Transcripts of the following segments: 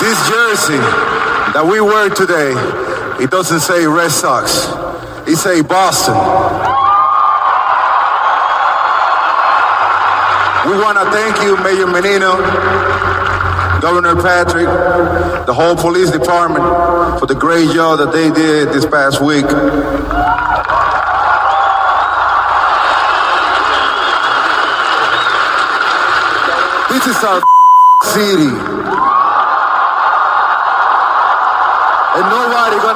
This jersey that we wear today, it doesn't say Red Sox. It say Boston. We want to thank you, Mayor Menino, Governor Patrick, the whole police department for the great job that they did this past week. This is our city.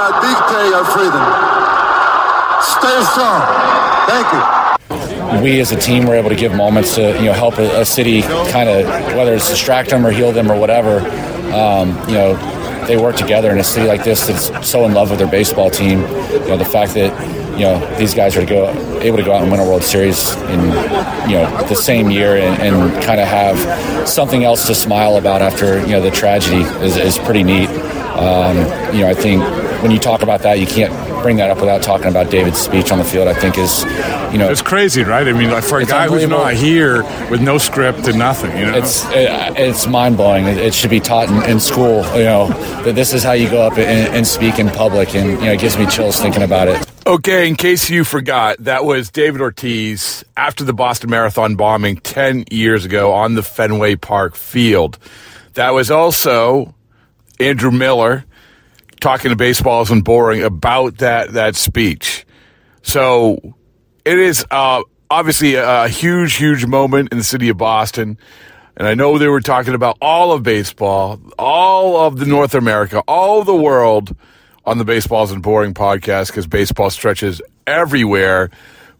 and nobody gonna our freedom. Stay strong. Thank you. We as a team were able to give moments to you know help a, a city kind of whether it's distract them or heal them or whatever. Um, you know, they work together in a city like this that's so in love with their baseball team. You know, the fact that you know these guys are go able to go out and win a World Series in you know the same year and, and kind of have something else to smile about after you know the tragedy is, is pretty neat. Um, you know, I think when you talk about that, you can't bring that up without talking about David's speech on the field. I think is, you know, it's crazy, right? I mean, like for a guy who's not here with no script and nothing, you know, it's it, it's mind blowing. It, it, should be taught in, in, school. You know, that this is how you go up and, and speak in public, and you know, it gives me chills thinking about it. Okay, in case you forgot, that was David Ortiz after the Boston Marathon bombing 10 years ago on the Fenway Park field. That was also Andrew Miller talking to baseball isn't boring about that that speech. So it is uh, obviously a, a huge, huge moment in the city of Boston. And I know they were talking about all of baseball, all of the North America, all of the world on the Baseball Isn't Boring podcast because baseball stretches everywhere.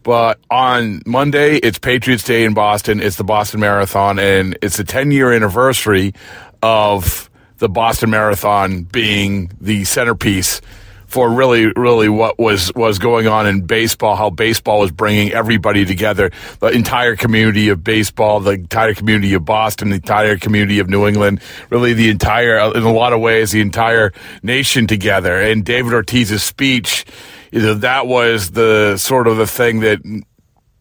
But on Monday, it's Patriots Day in Boston. It's the Boston Marathon, and it's the 10 year anniversary of the Boston Marathon being the centerpiece for really, really what was, was going on in baseball, how baseball was bringing everybody together, the entire community of baseball, the entire community of Boston, the entire community of New England, really the entire, uh, in a lot of ways, the entire nation together. And David Ortiz's speech, that was the sort of the thing that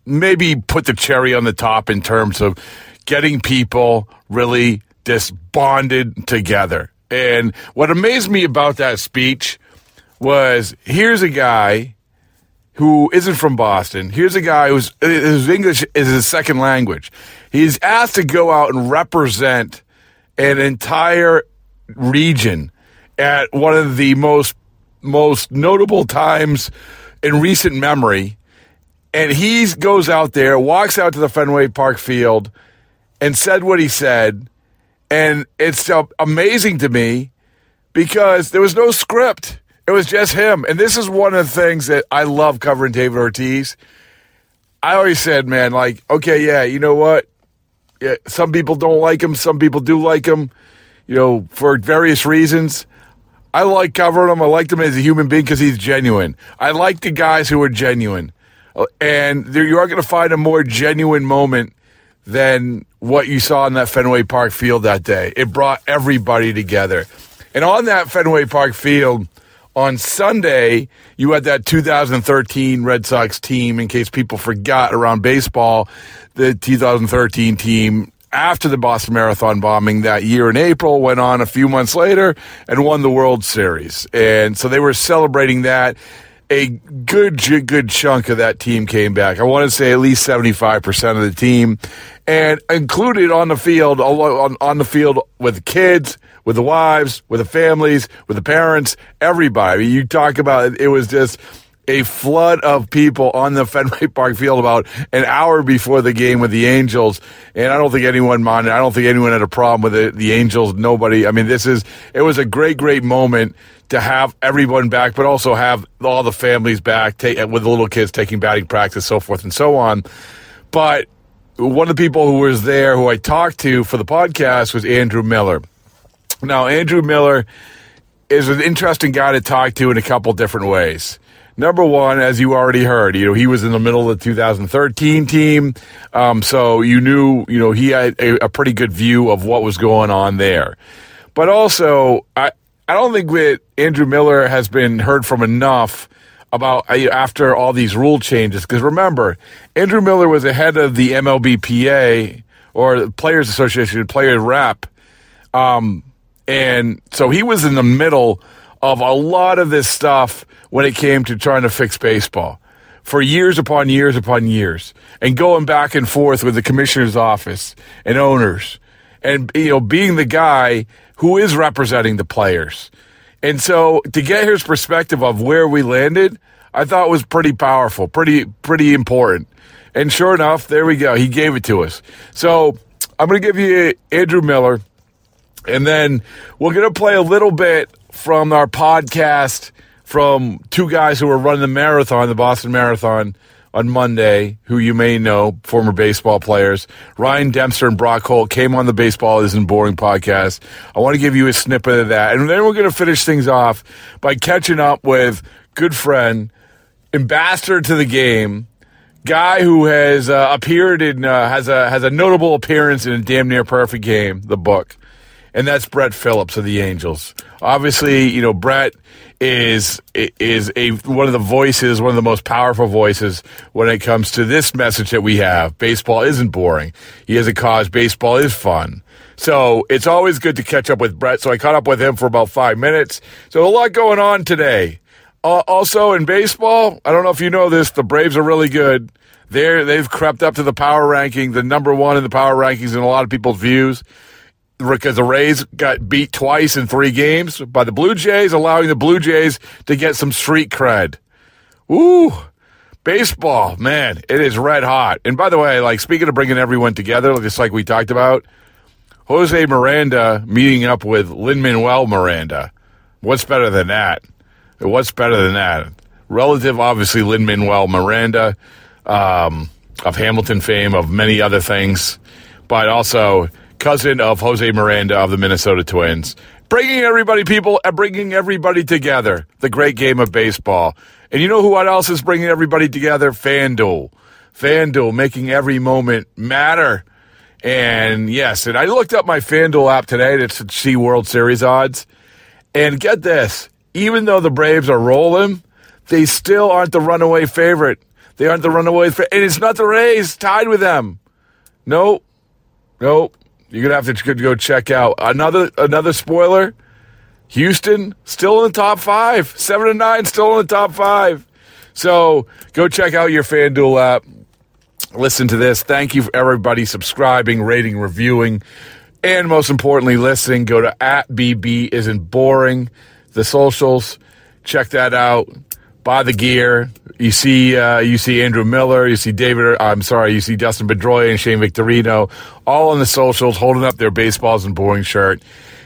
maybe put the cherry on the top in terms of getting people really just bonded together. And what amazed me about that speech was here's a guy who isn't from Boston. Here's a guy who's his English is his second language. He's asked to go out and represent an entire region at one of the most most notable times in recent memory And he goes out there, walks out to the Fenway Park field, and said what he said. And it's uh, amazing to me because there was no script. It was just him. And this is one of the things that I love covering David Ortiz. I always said, man, like, okay, yeah, you know what? Yeah, some people don't like him, some people do like him, you know, for various reasons. I like covering him. I liked him as a human being because he's genuine. I like the guys who are genuine. And there, you are going to find a more genuine moment than what you saw in that Fenway Park field that day. It brought everybody together. And on that Fenway Park field, on Sunday, you had that 2013 Red Sox team, in case people forgot around baseball, the 2013 team after the Boston Marathon bombing that year in April, went on a few months later and won the World Series. And so they were celebrating that. A good, good chunk of that team came back. I want to say at least 75% of the team and included on the field, on, on the field with kids, with the wives, with the families, with the parents, everybody. You talk about it was just a flood of people on the Fenway Park field about an hour before the game with the Angels. And I don't think anyone minded. I don't think anyone had a problem with it. The Angels, nobody. I mean, this is, it was a great, great moment to have everyone back, but also have all the families back take, with the little kids taking batting practice, so forth and so on. But one of the people who was there who I talked to for the podcast was Andrew Miller. Now, Andrew Miller is an interesting guy to talk to in a couple different ways. Number one, as you already heard, you know, he was in the middle of the 2013 team. Um, so you knew, you know, he had a, a, pretty good view of what was going on there. But also, I, I don't think that Andrew Miller has been heard from enough about uh, after all these rule changes. Because remember, Andrew Miller was ahead of the MLBPA or Players Association, player rep. Um, and so he was in the middle of a lot of this stuff when it came to trying to fix baseball for years upon years upon years and going back and forth with the commissioner's office and owners and you know being the guy who is representing the players. And so to get his perspective of where we landed, I thought was pretty powerful, pretty pretty important. And sure enough, there we go. He gave it to us. So I'm going to give you Andrew Miller, and then we're going to play a little bit from our podcast from two guys who were running the marathon, the Boston Marathon, on Monday, who you may know, former baseball players. Ryan Dempster and Brock Holt came on the Baseball Isn't Boring podcast. I want to give you a snippet of that. And then we're going to finish things off by catching up with good friend, ambassador to the game, guy who has uh, appeared in, uh, has, a, has a notable appearance in a damn near perfect game, the book and that's Brett Phillips of the Angels. Obviously, you know Brett is is a one of the voices, one of the most powerful voices when it comes to this message that we have. Baseball isn't boring. He has a cause. Baseball is fun. So it's always good to catch up with Brett. So I caught up with him for about five minutes. So a lot going on today. Uh, also in baseball, I don't know if you know this, the Braves are really good. They're, they've crept up to the power ranking, the number one in the power rankings in a lot of people's views because the Rays got beat twice in three games by the Blue Jays, allowing the Blue Jays to get some street cred. Ooh, baseball, man, it is red hot. And by the way, like speaking of bringing everyone together, just like we talked about, Jose Miranda meeting up with Lin Manuel Miranda. What's better than that? What's better than that? Relative, obviously, Lin Manuel Miranda um, of Hamilton fame, of many other things, but also cousin of Jose Miranda of the Minnesota Twins. Bringing everybody, people, uh, bringing everybody together. The great game of baseball. And you know who else is bringing everybody together? FanDuel. FanDuel making every moment matter. And yes, and I looked up my FanDuel app today to see World Series odds. And get this, even though the Braves are rolling, they still aren't the runaway favorite. They aren't the runaway favorite. And it's not the Rays tied with them. Nope. Nope. You're gonna have to go check out another another spoiler. Houston still in the top five, seven and nine still in the top five. So go check out your FanDuel app. Listen to this. Thank you for everybody subscribing, rating, reviewing, and most importantly, listening. Go to at BB isn't boring. The socials, check that out. Buy the gear. You see, uh, you see Andrew Miller, you see David. I'm sorry, you see Dustin Pedroia and Shane Victorino, all on the socials holding up their baseballs and boring shirt.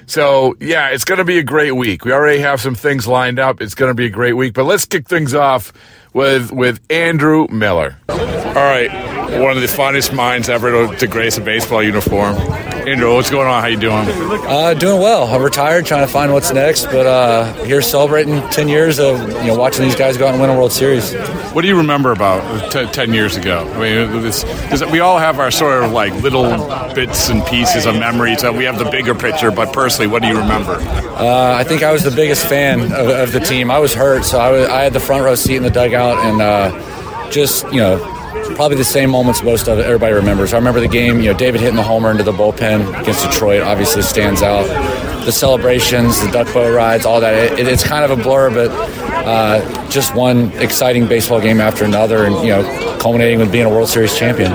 So yeah, it's going to be a great week. We already have some things lined up. It's going to be a great week. But let's kick things off with with Andrew Miller. All right, one of the finest minds ever to, grace a baseball uniform. Andrew, what's going on? How you doing? Uh, doing well. I'm retired, trying to find what's next, but uh, here celebrating 10 years of you know watching these guys go out and win a World Series. What do you remember about t- 10 years ago? I mean, this, this, we all have our sort of like little bits and pieces of memories. Uh, we have the bigger picture, but personally, what do you remember? Uh, I think I was the biggest fan of, of, the team. I was hurt, so I, was, I had the front row seat in the dugout, and uh, just you know probably the same moments most of everybody remembers. I remember the game, you know, David hitting the homer into the bullpen against Detroit obviously stands out. The celebrations, the duck boat rides, all that. It, it's kind of a blur, but uh, just one exciting baseball game after another, and you know, culminating with being a World Series champion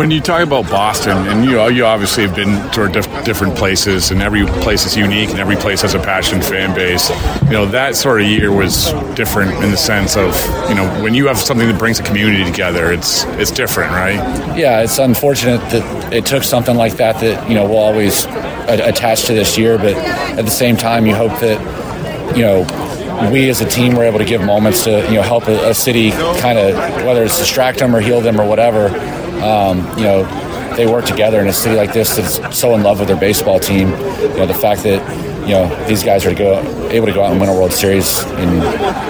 when you talk about Boston, and you you obviously have been to diff- different places, and every place is unique, and every place has a passionate fan base. You know that sort of year was different in the sense of you know when you have something that brings a community together, it's it's different, right? Yeah, it's unfortunate that it took something like that that you know we'll always attach to this year, but at the same time, you hope that you know we as a team were able to give moments to you know help a, a city kind of whether it's distract them or heal them or whatever um, you know, they work together in a city like this that's so in love with their baseball team. You know, the fact that you know these guys are to go able to go out and win a World Series in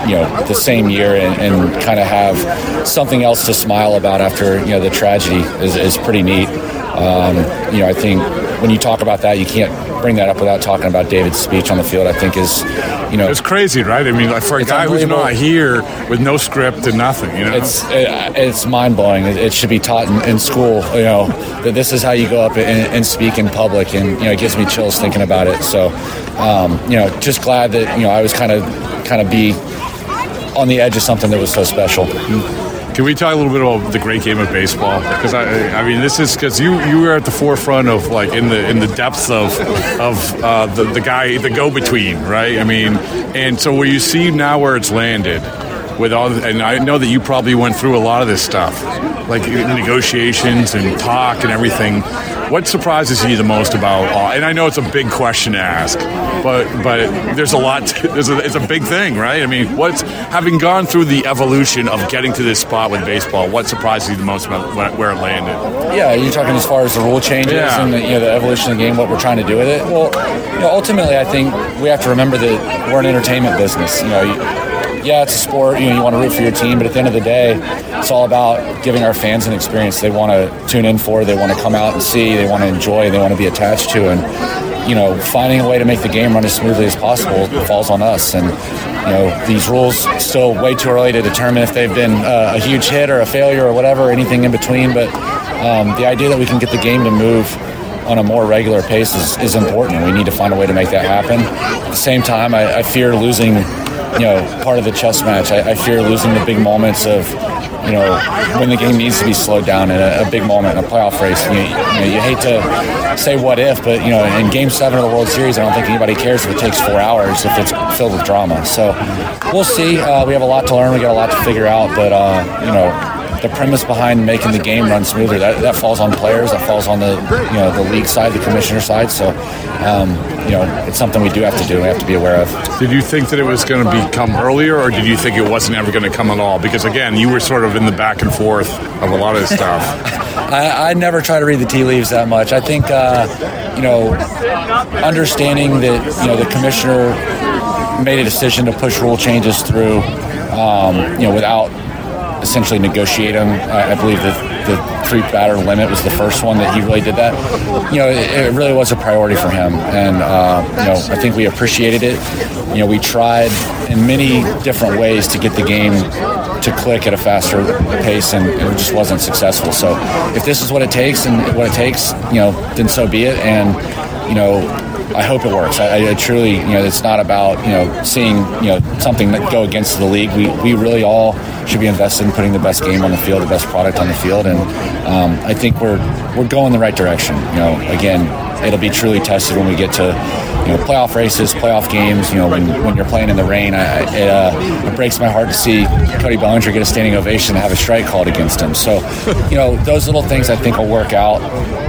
you know the same year and, and kind of have something else to smile about after you know the tragedy is, is pretty neat. Um, you know, I think when you talk about that, you can't bring that up without talking about David's speech on the field. I think is, you know, it's crazy, right? I mean, like for a guy who's not here with no script and nothing, you know, it's it, it's mind blowing. It, it, should be taught in, in, school, you know, that this is how you go up and, and, speak in public, and you know, it gives me chills thinking about it. So, um, you know, just glad that you know I was kind of kind of be on the edge of something that was so special. Can we talk a little bit about the great game of baseball? Because I, I mean, this is because you you were at the forefront of like in the in the depths of of uh, the the guy the go between, right? I mean, and so where you see now where it's landed with all, and I know that you probably went through a lot of this stuff, like negotiations and talk and everything. What surprises you the most about all? And I know it's a big question to ask, but but there's a lot. To, there's a, it's a big thing, right? I mean, what's having gone through the evolution of getting to this spot with baseball? What surprises you the most about where it landed? Yeah, you're talking as far as the rule changes yeah. and the, you know the evolution of the game, what we're trying to do with it. Well, you know, ultimately, I think we have to remember that we're an entertainment business. You know yeah, it's a sport. You know, you want to root for your team, but at the end of the day, it's all about giving our fans an experience they want to tune in for, they want to come out and see, they want to enjoy, they want to be attached to, and you know, finding a way to make the game run as smoothly as possible falls on us. And you know, these rules still way too early to determine if they've been uh, a huge hit or a failure or whatever, anything in between. But um, the idea that we can get the game to move on a more regular pace is, is important. And we need to find a way to make that happen. At the same time, I, I fear losing you know, part of the chess match. I, I, fear losing the big moments of, you know, when the game needs to be slowed down in a, a big moment in a playoff race. You, you, know, you hate to say what if, but you know, in Game Seven of the World Series, I don't think anybody cares if it takes four hours if it's filled with drama. So we'll see. Uh, we have a lot to learn. We got a lot to figure out, but uh, you know the premise behind making the game run smoother that, that falls on players that falls on the you know the league side the commissioner side. So um, you know it's something we do have to do we have to be aware of. Did you think that it was going to become earlier or did you think it wasn't ever going to come at all? Because again you were sort of in the back and forth of a lot of stuff. I, I, never try to read the tea leaves that much. I think uh, you know understanding that you know the commissioner made a decision to push rule changes through um, you know without essentially negotiate them. I, I believe that the three batter limit was the first one that he really did that. You know, it, it really was a priority for him, and uh, you know, I think we appreciated it. You know, we tried in many different ways to get the game to click at a faster pace, and it just wasn't successful. So, if this is what it takes and what it takes, you know, then so be it. And you know, I hope it works. I, I, truly, you know, it's not about you know seeing you know something that go against the league. We we really all should be invested in putting the best game on the field, the best product on the field, and um, I think we're we're going the right direction. You know, again, it'll be truly tested when we get to you know playoff races, playoff games. You know when, when you're playing in the rain, I, it, uh, it breaks my heart to see Cody Bellinger get a standing ovation and have a strike called against him. So you know those little things I think will work out.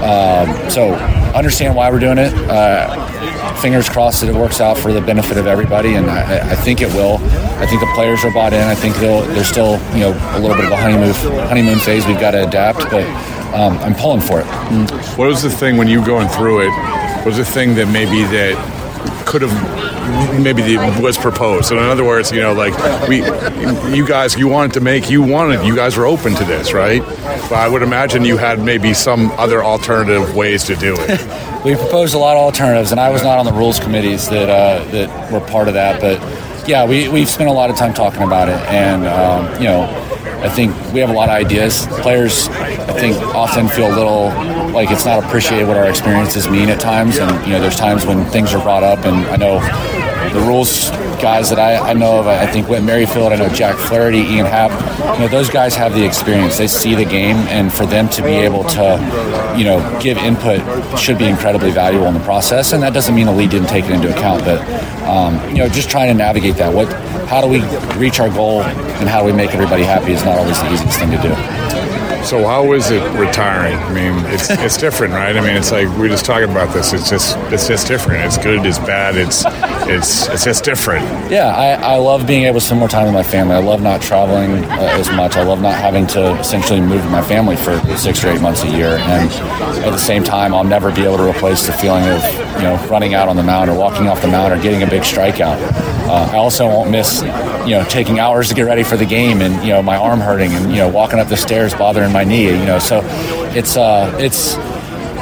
Um, so understand why we're doing it. Uh, fingers crossed that it works out for the benefit of everybody, and I, I, think it will. I think the players are bought in. I think there's still you know a little bit of a honeymoon honeymoon phase we've got to adapt, but um, I'm pulling for it. What was the thing when you going through it? Was the thing that maybe that could have maybe the, was proposed. So in other words, you know, like we, you guys, you wanted to make, you wanted, you guys were open to this, right? But I would imagine you had maybe some other alternative ways to do it. we proposed a lot of alternatives, and I was not on the rules committees that uh, that were part of that, but yeah, we we've spent a lot of time talking about it, and um, you know I think we have a lot of ideas. Players, I think, often feel a little like it's not appreciated what our experiences mean at times. And, you know, there's times when things are brought up, and I know the rules guys that I, I know of, I think Whit Merrifield, I know Jack Flaherty, Ian Happ, you know, those guys have the experience. They see the game, and for them to be able to, you know, give input should be incredibly valuable in the process. And that doesn't mean the league didn't take it into account, but, um, you know, just trying to navigate that. What how do we reach our goal and how do we make everybody happy is not always the easiest thing to do. So how is it retiring? I mean, it's it's different, right? I mean, it's like we are just talking about this. It's just it's just different. It's good. It's bad. It's it's it's just different. Yeah, I, I love being able to spend more time with my family. I love not traveling uh, as much. I love not having to essentially move with my family for six or eight months a year. And at the same time, I'll never be able to replace the feeling of you know running out on the mound or walking off the mound or getting a big strikeout. Uh, I also won't miss you know taking hours to get ready for the game and you know my arm hurting and you know walking up the stairs bothering my knee. You know, so it's uh, it's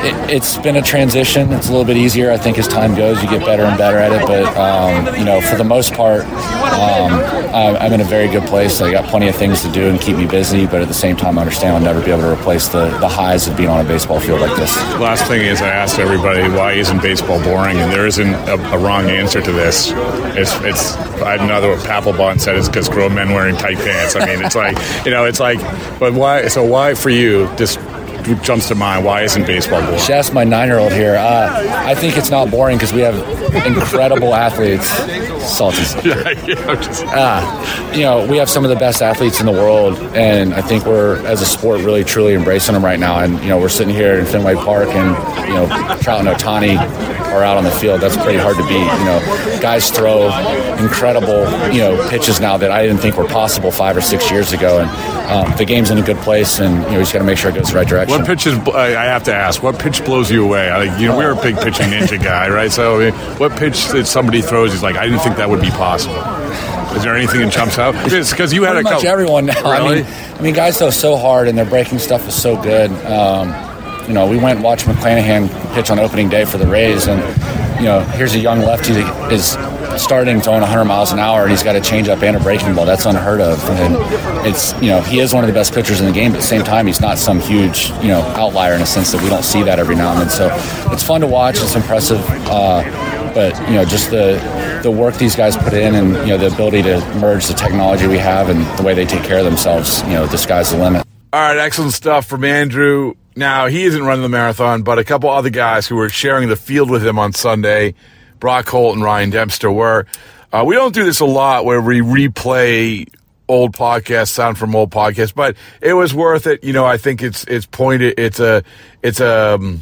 it, has been a transition. It's a little bit easier, I think, as time goes. You get better and better at it. But um, you know, for the most part, um, I'm in a very good place. I got plenty of things to do and keep me busy. But at the same time, I understand I'll never be able to replace the, the highs of being on a baseball field like this. Last thing is, I asked everybody why isn't baseball boring, and there isn't a, a wrong answer to this. It's it's I know what Papelbon said it's because grown men wearing tight pants. I mean, it's like you know, it's like, but why? So why for you? Just jumps to mind? Why isn't baseball boring? Just ask my nine-year-old here. Uh, I think it's not boring because we have incredible athletes. Salty. yeah, yeah, just... uh, you know, we have some of the best athletes in the world, and I think we're, as a sport, really truly embracing them right now. And you know, we're sitting here in Fenway Park, and you know, Trout and Ohtani are out on the field. That's pretty hard to beat. You know, guys throw incredible, you know, pitches now that I didn't think were possible five or six years ago, and um, the game's in a good place, and you know, we just got to make sure it goes the right direction. What pitches? I have to ask. What pitch blows you away? Like, you know, we're a big pitching ninja guy, right? So, I mean, what pitch that somebody throws is like, I didn't think that would be possible. Is there anything in jumps out? Because you had Pretty a much everyone now. Really? I mean, I mean, guys throw so hard, and their breaking stuff is so good. Um, you know, we went and watched McClanahan pitch on opening day for the Rays, and you know, here's a young lefty that is starting throwing 100 miles an hour and he's got a changeup and a breaking ball. That's unheard of. And it's, you know, he is one of the best pitchers in the game, but at the same time, he's not some huge, you know, outlier in a sense that we don't see that every now and then. So it's fun to watch. It's impressive. Uh, but, you know, just the, the work these guys put in and, you know, the ability to merge the technology we have and the way they take care of themselves, you know, the sky's the limit. All right, excellent stuff from Andrew. Now, he isn't running the marathon, but a couple other guys who were sharing the field with him on Sunday Brock Holt and Ryan Dempster were. Uh, we don't do this a lot where we replay old podcasts, sound from old podcasts, but it was worth it. You know, I think it's it's pointed. It's a it's a um,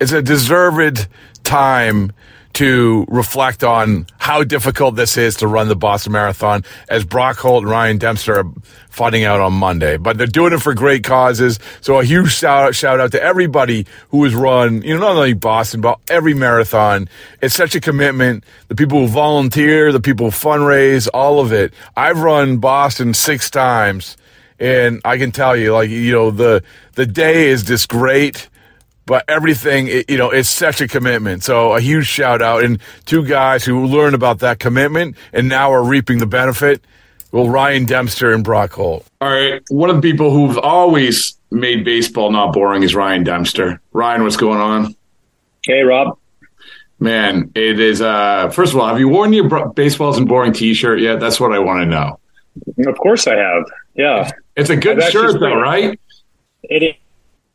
it's a deserved time to reflect on how difficult this is to run the Boston Marathon as Brock Holt and Ryan Dempster are finding out on Monday. But they're doing it for great causes. So a huge shout out, shout out to everybody who has run, you know, not only Boston, but every marathon. It's such a commitment. The people who volunteer, the people who fundraise, all of it. I've run Boston six times and I can tell you, like, you know, the, the day is just great but everything, you know, it's such a commitment. So a huge shout out and two guys who learned about that commitment and now are reaping the benefit. Well, Ryan Dempster and Brock Holt. All right. One of the people who've always made baseball not boring is Ryan Dempster. Ryan, what's going on? Hey, Rob. Man, it is. Uh, first of all, have you worn your baseball's and boring T-shirt yet? That's what I want to know. Of course, I have. Yeah, it's a good I've shirt, though, right? It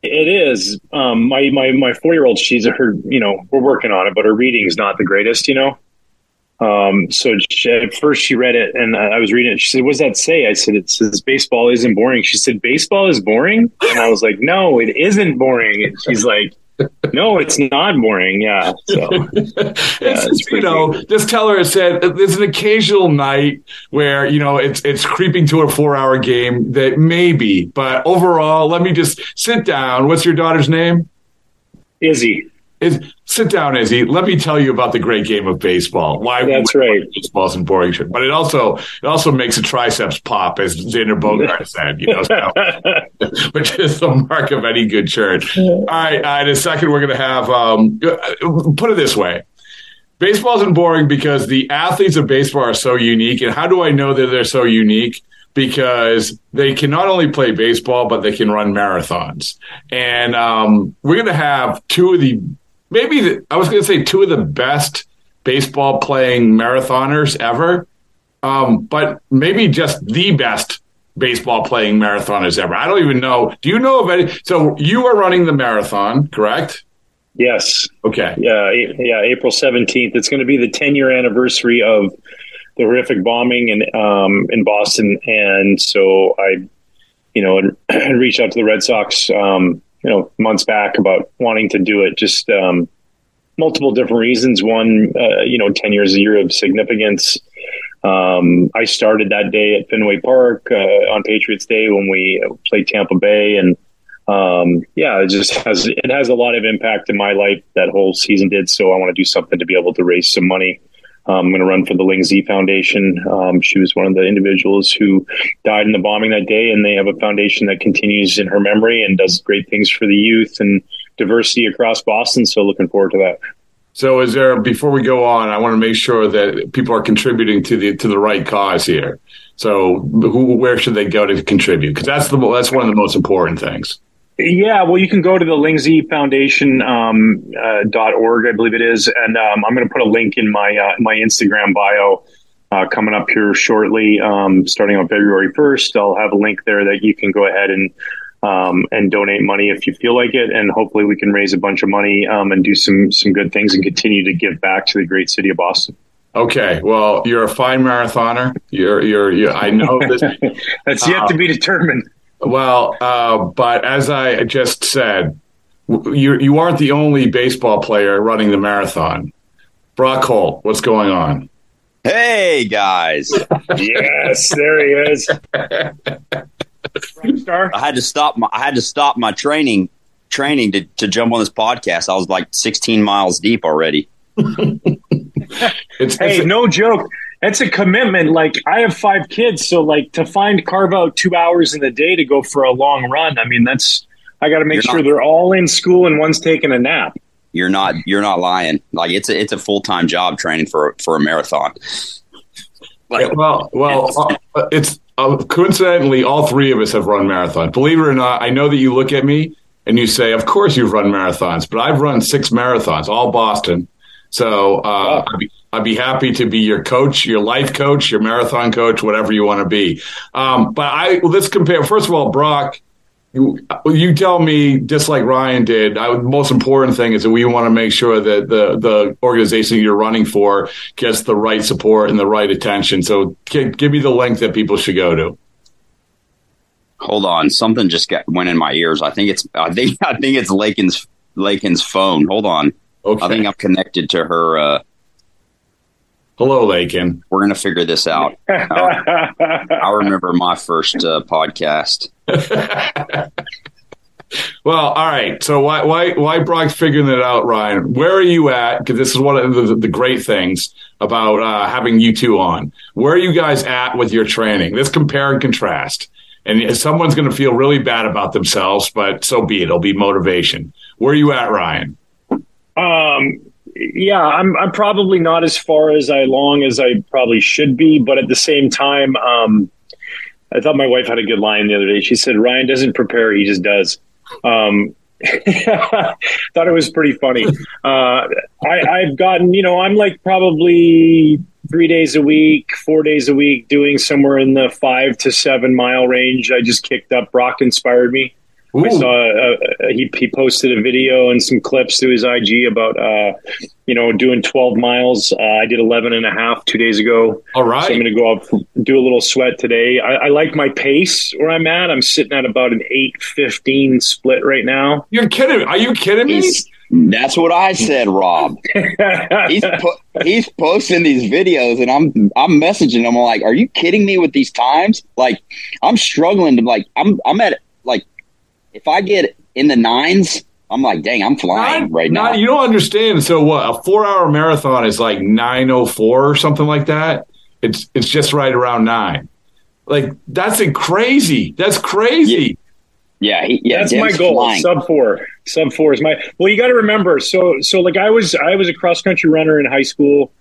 It is. Um, my my my four year old. She's her. You know, we're working on it, but her reading's not the greatest. You know. Um, so she, at first she read it, and I was reading it. She said, "What does that say?" I said, "It says baseball isn't boring." She said, "Baseball is boring," and I was like, "No, it isn't boring." And she's like, no, it's not boring. Yeah. So, yeah, it's, you know, just tell her, it said, there's an occasional night where, you know, it's, it's creeping to a four hour game that maybe, but overall, let me just sit down. What's your daughter's name? Izzy is sit down, Izzy. Let me tell you about the great game of baseball. Why that's right. Baseball's and boring, but it also it also makes the triceps pop, as Xander Bogaerts said. You know, so, which is the mark of any good church. All right, uh, in a second, we're going to have um, put it this way. Baseball isn't boring because the athletes of baseball are so unique. And how do I know that they're so unique? because they can not only play baseball, but they can run marathons. And um, we're going to have two of the maybe the, I was going to say two of the best baseball playing marathoners ever, um, but maybe just the best baseball playing marathoners ever. I don't even know. Do you know of any? So you are running the marathon, correct? Yes. Okay. Yeah. Yeah. April seventeenth. It's going to be the ten year anniversary of the horrific bombing in um, in Boston, and so I, you know, reached out to the Red Sox. Um, you know months back about wanting to do it. Just um, multiple different reasons. One, uh, you know, ten years a year of significance. Um, I started that day at Fenway Park uh, on Patriots Day when we played Tampa Bay, and um, yeah, it just has it has a lot of impact in my life. That whole season did, so I want to do something to be able to raise some money um, I'm going to run for the Lingzi Foundation. Um, she was one of the individuals who died in the bombing that day, and they have a foundation that continues in her memory and does great things for the youth and diversity across Boston. So, looking forward to that. So, is there before we go on? I want to make sure that people are contributing to the to the right cause here. So, who, where should they go to contribute? Because that's the that's one of the most important things. Yeah, well, you can go to the Lingzi Foundation um, uh, dot org, I believe it is, and um, I'm going to put a link in my uh, my Instagram bio uh, coming up here shortly, um, starting on February 1st. I'll have a link there that you can go ahead and um, and donate money if you feel like it, and hopefully we can raise a bunch of money um, and do some some good things and continue to give back to the great city of Boston. Okay, well, you're a fine marathoner. You're, you're, you're I know this. That's yet to be determined. Well, uh, but as I just said, you you aren't the only baseball player running the marathon. Brock Holt, what's going on? Hey guys! yes, there he is. Star. I had to stop my I had to stop my training training to, to jump on this podcast. I was like 16 miles deep already. it's, hey, it's, no joke it's a commitment. Like I have five kids, so like to find carve out two hours in the day to go for a long run. I mean, that's I got to make sure not, they're all in school and one's taking a nap. You're not you're not lying. Like it's a it's a full time job training for for a marathon. Like, well, well, uh, it's uh, coincidentally all three of us have run marathons. Believe it or not, I know that you look at me and you say, "Of course you've run marathons," but I've run six marathons, all Boston. So uh, I'd, be, I'd, be, happy to be your coach, your life coach, your marathon coach, whatever you want to be. Um, but I let's compare. First of all, Brock, you, you tell me just like Ryan did. I, the most important thing is that we want to make sure that the the organization you're running for gets the right support and the right attention. So give, give me the link that people should go to. Hold on, something just got went in my ears. I think it's I think I think it's Lakin's Lakin's phone. Hold on. Okay. I think I'm connected to her. Uh, Hello, Lakin. We're going to figure this out. I remember my first uh, podcast. well, all right. So why why why Brock's figuring it out, Ryan? Where are you at? Because this is one of the, the great things about uh, having you two on. Where are you guys at with your training? Let's compare and contrast. And someone's going to feel really bad about themselves, but so be it. It'll be motivation. Where are you at, Ryan? Um, yeah, I'm I'm probably not as far as I long as I probably should be, but at the same time, um, I thought my wife had a good line the other day. She said, "Ryan doesn't prepare; he just does." Um, thought it was pretty funny. Uh, I, I've gotten, you know, I'm like probably three days a week, four days a week, doing somewhere in the five to seven mile range. I just kicked up. Brock inspired me. I saw uh, uh, he he posted a video and some clips to his IG about uh, you know doing 12 miles. Uh, I did 11 and a half two days ago. All right, so I'm going to go up do a little sweat today. I, I, like my pace where I'm at. I'm sitting at about an 8:15 split right now. You're kidding? Are you kidding me? He's, that's what I said, Rob. he's po- he's posting these videos, and I'm I'm messaging him. I'm like, "Are you kidding me with these times? Like, I'm struggling to like I'm I'm at like if I get in the nines, I'm like, dang, I'm flying right now. You don't understand. So what? A four hour marathon is like nine oh four or something like that. It's it's just right around nine. Like that's a crazy. That's crazy. Yeah, he, yeah. That's Jim's my goal. flying. Sub four. Sub four is my. Well, you got to remember. So so like I was I was a cross country runner in high school.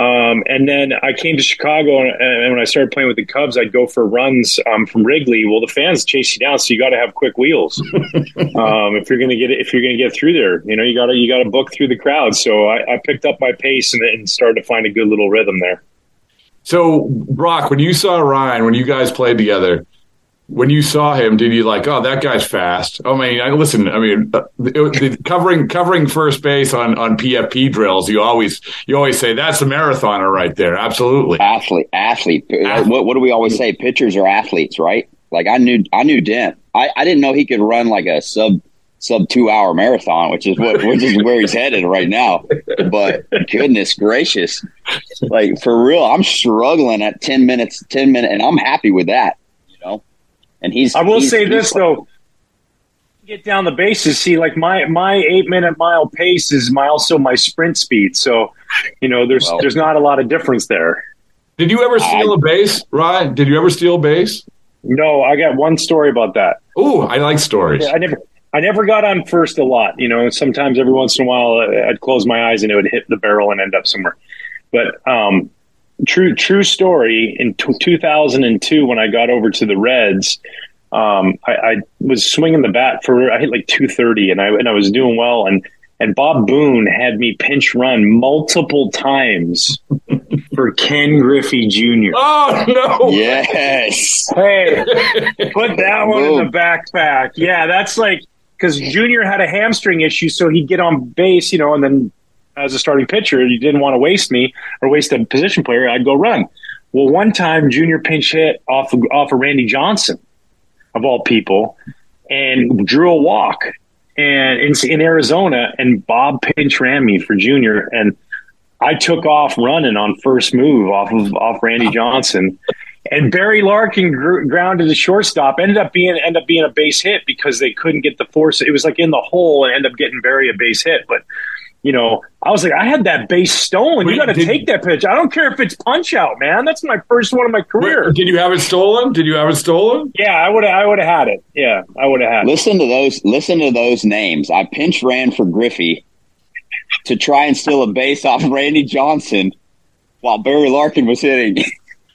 Um, and then I came to Chicago, and, and, when I started playing with the Cubs, I'd go for runs um, from Wrigley. Well, the fans chase you down, so you got to have quick wheels um, if you're going to get if you're going to get through there. You know, you got to you got to book through the crowd. So I, I picked up my pace and, and started to find a good little rhythm there. So Brock, when you saw Ryan, when you guys played together, when you saw him, did you like, oh, that guy's fast? I mean, I, listen, I mean, uh, the, the covering covering first base on on PFP drills, you always you always say that's a marathoner right there. Absolutely, athlete, athlete. What, what do we always say? Pitchers are athletes, right? Like I knew, I knew Dent. I, I didn't know he could run like a sub sub two hour marathon, which is what which is where he's headed right now. But goodness gracious, like for real, I'm struggling at ten minutes, ten minutes, and I'm happy with that. You know, and he's. I will he's, say he's this though. Get down the bases. See, like my my eight minute mile pace is my also my sprint speed. So, you know, there's Well- there's not a lot of difference there. Did you ever steal a base, Ryan? Did you ever steal a base? No, I got one story about that. Oh, I like stories. I never I never got on first a lot. You know, sometimes every once in a while uh, I'd close my eyes and it would hit the barrel and end up somewhere. But um, true true story. In t- 2002, when I got over to the Reds, um, I, I was swinging the bat for I hit like 230, and I and I was doing well. And and Bob Boone had me pinch run multiple times for Ken Griffey Jr. Oh no! Yes. Hey, put that one in the backpack. Yeah, that's like because Junior had a hamstring issue, so he'd get on base, you know, and then as a starting pitcher, you didn't want to waste me or waste a position player. I'd go run. Well, one time Junior pinch hit off of, off of Randy Johnson, of all people, and drew a walk, and in, in Arizona, and Bob pinch ran me for Junior, and I took off running on first move off of off Randy Johnson. And Barry Larkin gr- grounded the shortstop. Ended up being ended up being a base hit because they couldn't get the force. It was like in the hole and ended up getting Barry a base hit. But you know, I was like, I had that base stolen. Wait, you got to take that pitch. I don't care if it's punch out, man. That's my first one of my career. Wait, did you have it stolen? Did you have it stolen? Yeah, I would. I would have had it. Yeah, I would have had it. Listen to those. Listen to those names. I pinch ran for Griffey to try and steal a base off Randy Johnson while Barry Larkin was hitting.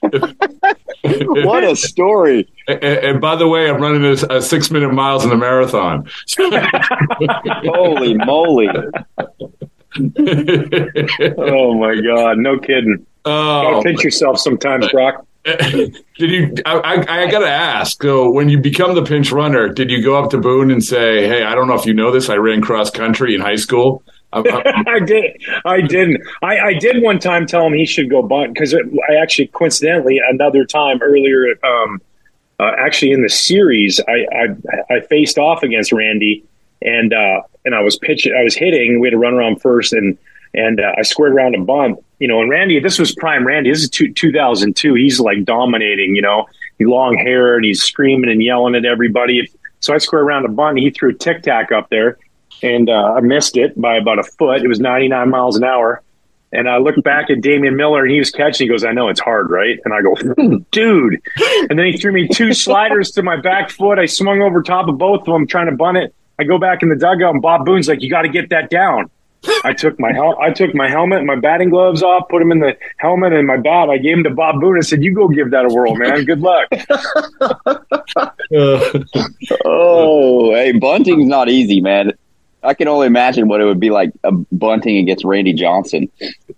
what a story! And, and by the way, I'm running a, a uh, six minute miles in the marathon. Holy moly! Oh my god, no kidding. Oh, Gotta pinch yourself sometimes, Brock. did you? I, I, I got to ask. So, when you become the pinch runner, did you go up to Boone and say, "Hey, I don't know if you know this, I ran cross country in high school." I did. I didn't. I, I did one time tell him he should go bunt because I actually coincidentally another time earlier, um, uh, actually in the series, I, I I faced off against Randy, and uh, and I was pitching, I was hitting. We had to run around first, and and uh, I squared around a bunt. You know, and Randy, this was prime Randy. This is two, 2002. He's like dominating. You know, he long hair and he's screaming and yelling at everybody. So I squared around a bunt. He threw a tic tac up there and uh, I missed it by about a foot. It was 99 miles an hour. And I looked back at Damian Miller and he was catching. He goes, I know it's hard, right? And I go, "Hmm, dude. And then he threw me two sliders to my back foot. I swung over top of both of them trying to bunt it. I go back in the dugout and Bob Boone's like, you got to get that down. I took my hel- I took my helmet and my batting gloves off, put them in the helmet and my bat. I gave them to Bob Boone and said, "You go give that a whirl, man. Good luck." Oh, hey, bunting's not easy, man. I can only imagine what it would be like a bunting against Randy Johnson.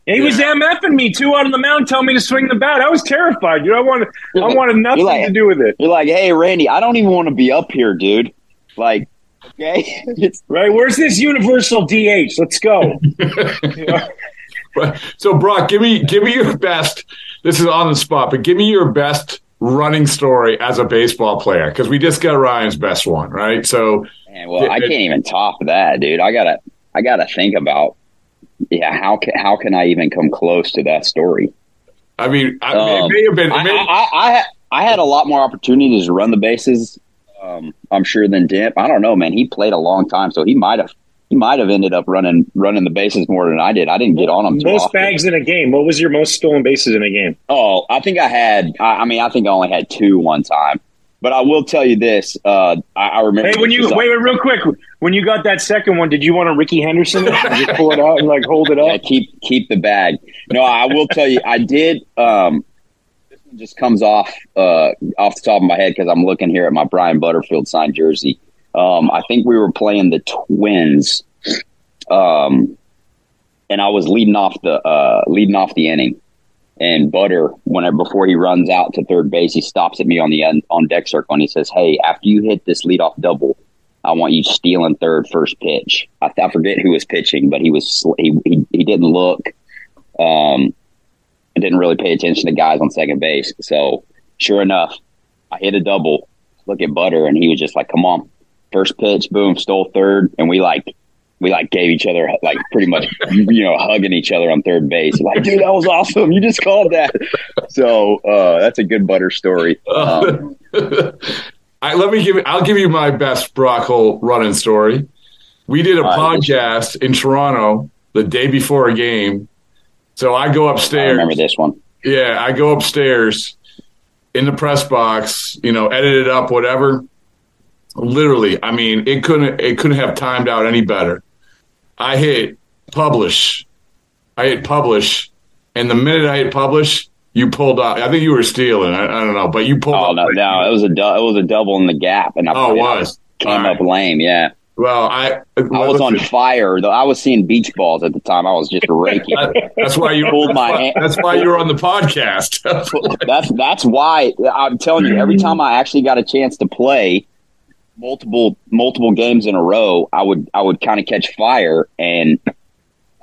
he was MFing me too out on the mound, telling me to swing the bat. I was terrified, dude. I wanted I wanted nothing like- to do with it. You're like, hey, Randy, I don't even want to be up here, dude. Like, okay, right. Where's this universal DH? Let's go. so Brock, give me give me your best. This is on the spot, but give me your best running story as a baseball player because we just got Ryan's best one, right? So, man, well, it, I can't even top that, dude. I gotta I gotta think about yeah how can how can I even come close to that story? I mean, I, um, it may have been. May, I, I, I, I had a lot more opportunities to run the bases. Um, I'm sure than Demp. I don't know, man. He played a long time, so he might have he might have ended up running running the bases more than I did. I didn't get on him. most often. bags in a game. What was your most stolen bases in a game? Oh, I think I had. I, I mean, I think I only had two one time. But I will tell you this. Uh, I, I, remember. Hey, when you wait, wait, real quick. When you got that second one, did you want a Rickey Henderson? just pull it out and like hold it up. Yeah, keep keep the bag. No, I will tell you. I did. Um, just comes off uh, off the top of my head because I'm looking here at my Brian Butterfield signed jersey. Um, I think we were playing the Twins, um, and I was leading off the uh, leading off the inning and Butter, whenever before he runs out to third base, he stops at me on the end, on deck circle and he says, "Hey, after you hit this leadoff double, I want you stealing third first pitch." I, I forget who was pitching, but he was he he, he didn't look, um, didn't really pay attention to guys on second base. So sure enough, I hit a double. Look at Butter, and he was just like, "Come on." First pitch, boom, stole third, and we like we like gave each other like pretty much you know hugging each other on third base like dude that was awesome you just called that so uh, that's a good butter story um, I, let me give i'll give you my best Brock Holt running story we did a uh, podcast in toronto the day before a game so i go upstairs I remember this one yeah i go upstairs in the press box you know edit it up whatever literally i mean it couldn't it couldn't have timed out any better I hit publish. I hit publish, and the minute I hit publish, you pulled up. I think you were stealing. I, I don't know, but you pulled. Oh no, no, it was a du- it was a double in the gap, and I oh, it was came right. up lame. Yeah. Well, I uh, I was on fire. Though I was seeing beach balls at the time. I was just raking. that's why you pulled my. Hand. That's why you were on the podcast. that's that's why I'm telling you. Every time I actually got a chance to play, multiple multiple games in a row, I would I would kind of catch fire and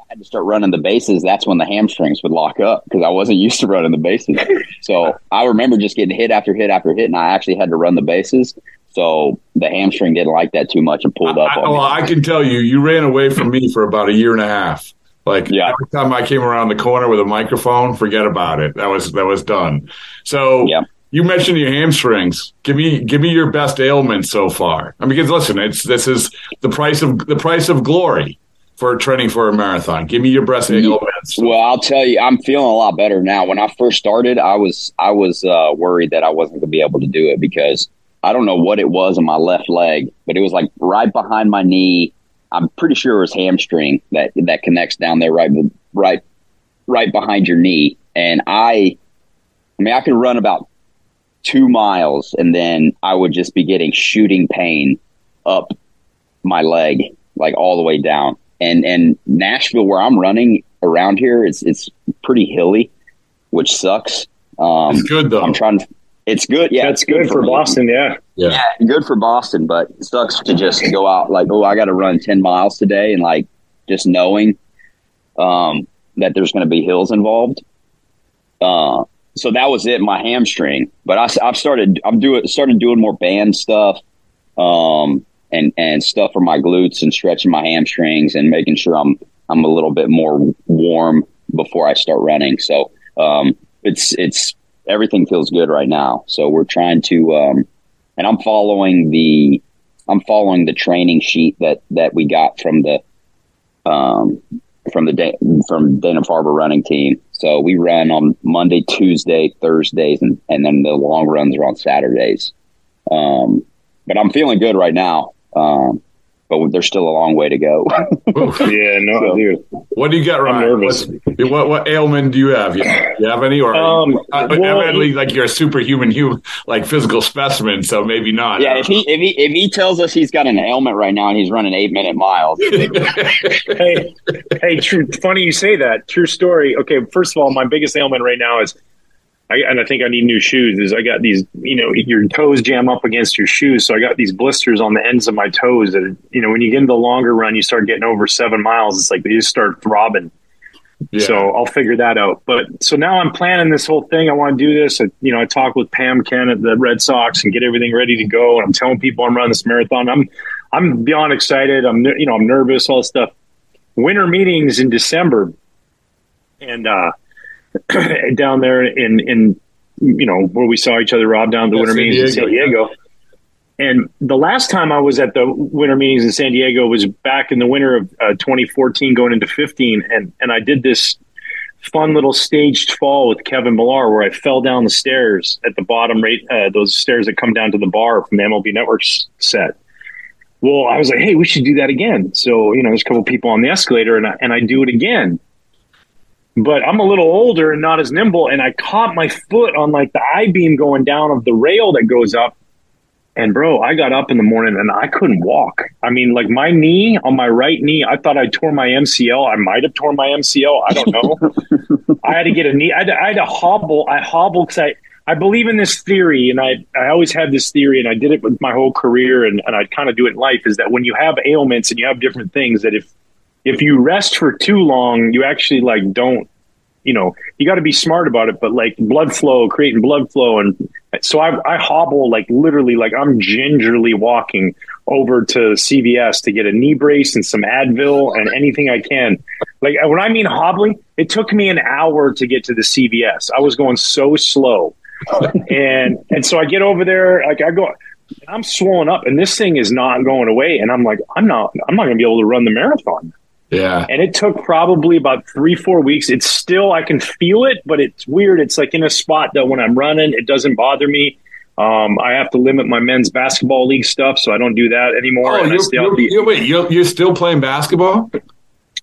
had to start running the bases. That's when the hamstrings would lock up because I wasn't used to running the bases. So I remember just getting hit after hit after hit, and I actually had to run the bases. So the hamstring didn't like that too much and pulled up. I, well, I can tell you, you ran away from me for about a year and a half. Like yeah. every time I came around the corner with a microphone, forget about it. That was that was done. So yeah you mentioned your hamstrings. Give me give me your best ailment so far. I mean, because listen, it's this is the price of the price of glory for training for a marathon. Give me your best ailments. Well, I'll tell you, I'm feeling a lot better now. When I first started, I was I was uh, worried that I wasn't going to be able to do it because I don't know what it was in my left leg, but it was like right behind my knee. I'm pretty sure it was hamstring that that connects down there right right right behind your knee. And I I mean I could run about two miles, and then I would just be getting shooting pain up my leg, like all the way down. And and Nashville, where I'm running around here, it's it's pretty hilly, which sucks. Um, it's good though. I'm trying. To, it's good. Yeah, it's good, good for, for Boston. Yeah. yeah, yeah, good for Boston, but it sucks to just go out like, oh, I got to run ten miles today, and like just knowing um, that there's going to be hills involved. Uh, so that was it, my hamstring. But I, have started, I'm doing, started doing more band stuff, um, and and stuff for my glutes and stretching my hamstrings and making sure I'm I'm a little bit more warm before I start running. So um, it's it's everything feels good right now. So we're trying to, um, and I'm following the I'm following the training sheet that that we got from the um, from the from Dana Farber running team. So we run on Monday, Tuesday, Thursdays, and, and then the long runs are on Saturdays. Um, but I'm feeling good right now. Um, but there's still a long way to go. yeah, no, so, dude. What do you got, Ryan? I'm nervous. What, what, what ailment do you have? You, you have any, or um, uh, well, evidently, like you're a superhuman, human, like physical specimen. So maybe not. Yeah, if he if he if he tells us he's got an ailment right now and he's running eight minute miles. hey, hey, true. Funny you say that. True story. Okay, first of all, my biggest ailment right now is I, and I think I need new shoes. Is I got these, you know, your toes jam up against your shoes, so I got these blisters on the ends of my toes. That you know, when you get into the longer run, you start getting over seven miles. It's like they just start throbbing. Yeah. So I'll figure that out. But so now I'm planning this whole thing. I want to do this. I, you know, I talk with Pam Kenn at the Red Sox and get everything ready to go. And I'm telling people I'm running this marathon. I'm I'm beyond excited. I'm you know I'm nervous. All this stuff. Winter meetings in December, and uh, down there in in you know where we saw each other, Rob, down the winter meetings in San Diego. And the last time I was at the winter meetings in San Diego was back in the winter of uh, 2014, going into 15, and and I did this fun little staged fall with Kevin Millar where I fell down the stairs at the bottom, right uh, those stairs that come down to the bar from the MLB Network's set. Well, I was like, hey, we should do that again. So you know, there's a couple people on the escalator, and I, and I do it again but I'm a little older and not as nimble. And I caught my foot on like the I beam going down of the rail that goes up. And bro, I got up in the morning and I couldn't walk. I mean, like my knee on my right knee, I thought I tore my MCL. I might have torn my MCL. I don't know. I had to get a knee. I had to, I had to hobble. I hobbled because I, I believe in this theory, and I I always had this theory, and I did it with my whole career, and, and I kind of do it in life. Is that when you have ailments and you have different things, that if if you rest for too long, you actually like don't, you know, you got to be smart about it. But like blood flow, creating blood flow, and so I, I hobble like literally like I'm gingerly walking over to CVS to get a knee brace and some Advil and anything I can. Like when I mean hobbling, it took me an hour to get to the CVS. I was going so slow, and and so I get over there, like I go. I'm swollen up, and this thing is not going away. And I'm like, I'm not, I'm not going to be able to run the marathon. Yeah. And it took probably about three, four weeks. It's still, I can feel it, but it's weird. It's like in a spot that when I'm running, it doesn't bother me. Um, I have to limit my men's basketball league stuff, so I don't do that anymore. Oh, you're, you're, you're, wait, you're, you're still playing basketball?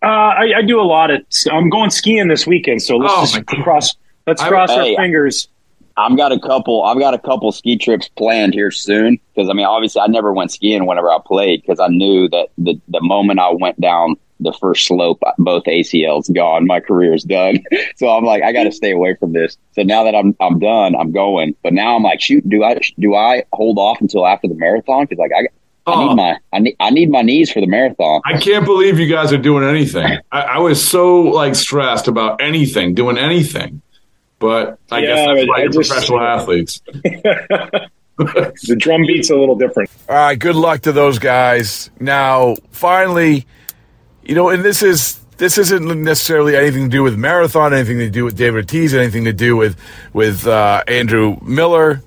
Uh, I, I, do a lot of. I'm going skiing this weekend, so let's oh just cross. Let's cross I, our hey, fingers. I've got a couple. I've got a couple ski trips planned here soon because I mean, obviously, I never went skiing whenever I played because I knew that the the moment I went down the first slope, both ACLs gone. My career is done. So I'm like, I got to stay away from this. So now that I'm I'm done, I'm going. But now I'm like, shoot, do I do I hold off until after the marathon? Because like I. I need oh. my I need I need my knees for the marathon. I can't believe you guys are doing anything. I, I was so like stressed about anything, doing anything. But I yeah, guess that's why you're just, professional athletes. the drum beat's a little different. All right, good luck to those guys. Now, finally, you know, and this is this isn't necessarily anything to do with marathon, anything to do with David Ortiz, anything to do with with uh, Andrew Miller,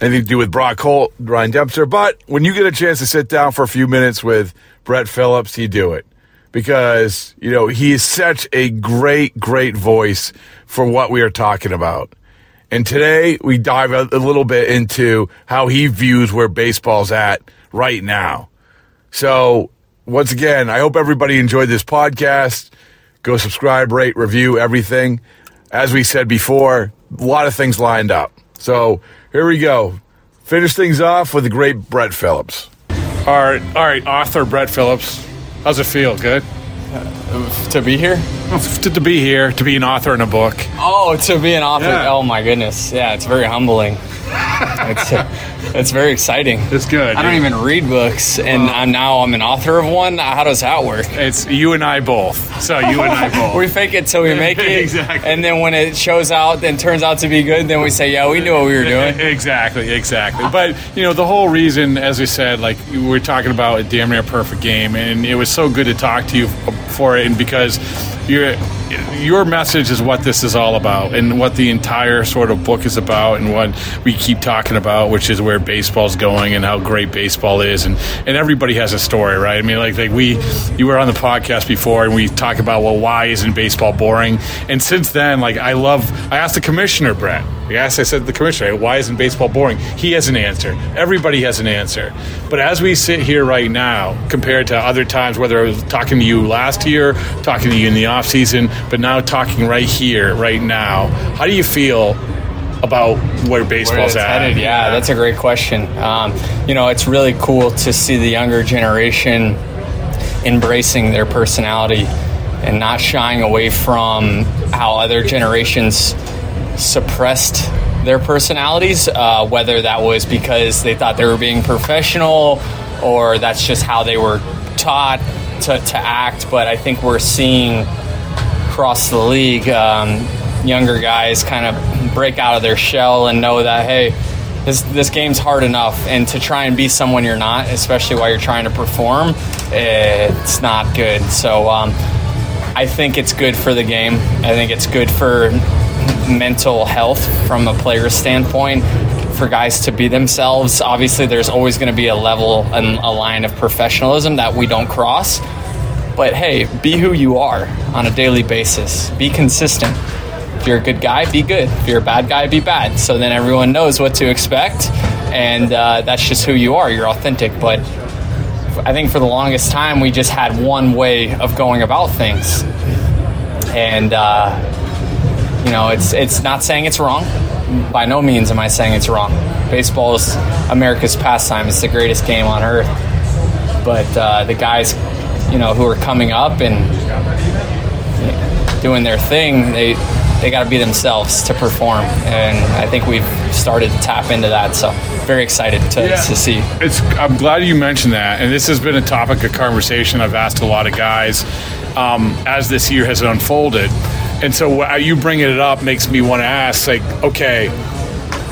anything to do with Brock Holt, Ryan Dempster. But when you get a chance to sit down for a few minutes with Brett Phillips, you do it because you know he is such a great, great voice for what we are talking about. And today we dive a, a little bit into how he views where baseball's at right now. So once again, I hope everybody enjoyed this podcast. Go subscribe, rate, review, everything. As we said before, a lot of things lined up. So here we go. Finish things off with the great Brett Phillips. All right, all right, author Brett Phillips. How's it feel? Good? Uh, to be here? To, to, be here, to be an author in a book. Oh, to be an author. Yeah. Oh, my goodness. Yeah, it's very humbling. It's, uh, it's very exciting. It's good. I don't even read books, and I'm now I'm an author of one. How does that work? It's you and I both. So you and I both. we fake it till we make it. exactly. And then when it shows out and turns out to be good, then we say, yeah, we knew what we were doing. Exactly, exactly. But you know, the whole reason, as we said, like we we're talking about a damn near perfect game, and it was so good to talk to you for it, and because you're your message is what this is all about and what the entire sort of book is about and what we keep talking about which is where baseball's going and how great baseball is and, and everybody has a story right i mean like, like we you were on the podcast before and we talk about well why isn't baseball boring and since then like i love i asked the commissioner brett Yes, I said the commissioner, why isn't baseball boring? He has an answer. Everybody has an answer. But as we sit here right now, compared to other times, whether I was talking to you last year, talking to you in the off season, but now talking right here, right now, how do you feel about where baseball's where at? Headed? Yeah, that's a great question. Um, you know, it's really cool to see the younger generation embracing their personality and not shying away from how other generations suppressed their personalities, uh, whether that was because they thought they were being professional or that's just how they were taught to, to act. But I think we're seeing across the league um, younger guys kind of break out of their shell and know that, hey, this, this game's hard enough, and to try and be someone you're not, especially while you're trying to perform, it's not good. So um, I think it's good for the game. I think it's good for mental health from a player standpoint for guys to be themselves. Obviously, there's always going to be a level and a line of professionalism that we don't cross. But hey, be who you are on a daily basis. Be consistent. If you're a good guy, be good. If you're a bad guy, be bad. So then everyone knows what to expect, and uh, that's just who you are. You're authentic. But I think for the longest time, we just had one way of going about things, and uh, you know, it's it's not saying it's wrong. By no means am I saying it's wrong. Baseball is America's pastime. It's the greatest game on earth. But uh, the guys, you know, who are coming up and doing their thing, they they got to be themselves to perform, and I think we've started to tap into that. So very excited to, yeah. to see. It's I'm glad you mentioned that, and this has been a topic of conversation I've asked a lot of guys um, as this year has unfolded, and so you bringing it up makes me want to ask, like, okay.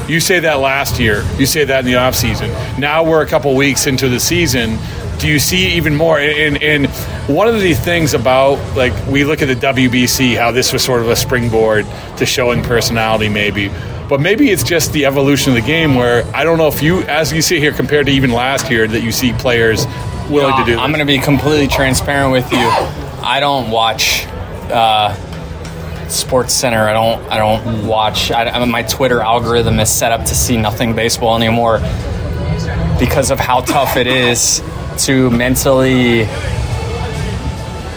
You say that last year. You say that in the off season. Now we're a couple weeks into the season do you see even more? And, and one of the things about like we look at the WBC, how this was sort of a springboard to showing personality, maybe. But maybe it's just the evolution of the game where I don't know if you, as you see here, compared to even last year, that you see players willing to do. I'm going to be completely transparent with you. I don't watch. Uh, Sports Center. I don't. I don't watch. I, I, my Twitter algorithm is set up to see nothing baseball anymore because of how tough it is to mentally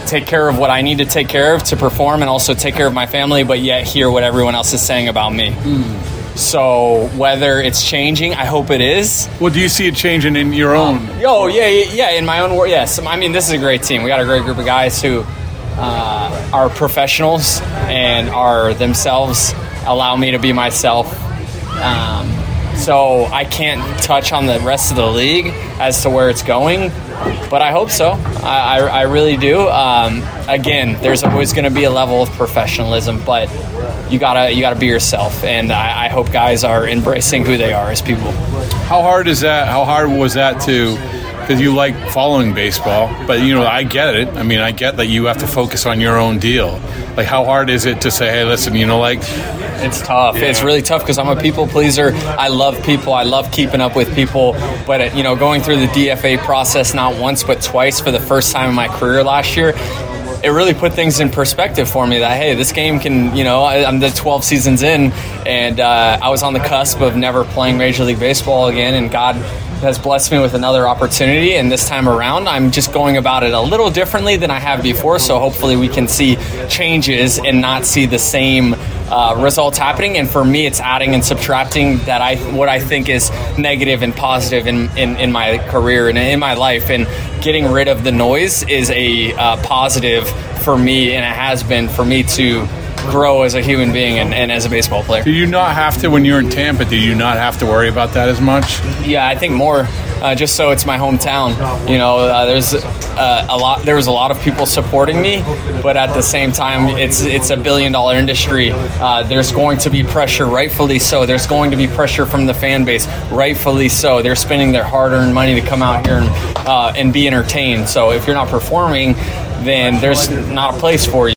take care of what I need to take care of to perform and also take care of my family, but yet hear what everyone else is saying about me. Mm. So whether it's changing, I hope it is. Well, do you see it changing in your own? Um, oh yeah, yeah, in my own world. Yes, I mean this is a great team. We got a great group of guys who uh, are professionals and are themselves. Allow me to be myself. Um, so I can't touch on the rest of the league as to where it's going, but I hope so. I, I, I really do. Um, again, there's always going to be a level of professionalism, but you gotta you gotta be yourself, and I, I hope guys are embracing who they are as people. How hard is that? How hard was that to? because you like following baseball. But you know, I get it. I mean, I get that you have to focus on your own deal. Like, how hard is it to say, "Hey, listen, you know, like." It's tough. Yeah. It's really tough because I'm a people pleaser. I love people. I love keeping up with people. But uh, you know, going through the DFA process not once but twice for the first time in my career last year, it really put things in perspective for me that hey this game can you know I, am the 12 seasons in and uh, i was on the cusp of never playing major league baseball again and god has blessed me with another opportunity. And this time around, I'm just going about it a little differently than I have before. So hopefully, we can see changes and not see the same uh, results happening. And for me, it's adding and subtracting that I what I think is negative and positive in, in, in my career and in my life. And getting rid of the noise is a uh, positive for me, and it has been for me to grow as a human being and, and, as a baseball player. Do you not have to when you're in Tampa? Do you not have to worry about that as much? Yeah, I think more. Uh, just so it's my hometown, you know, uh, there's uh, a lot. There was a lot of people supporting me, but at the same time, it's it's a billion dollar industry. Uh, there's going to be pressure, rightfully so. There's going to be pressure from the fan base, rightfully so. They're spending their hard earned money to come out here and uh, and be entertained. So if you're not performing, then there's not a place for you.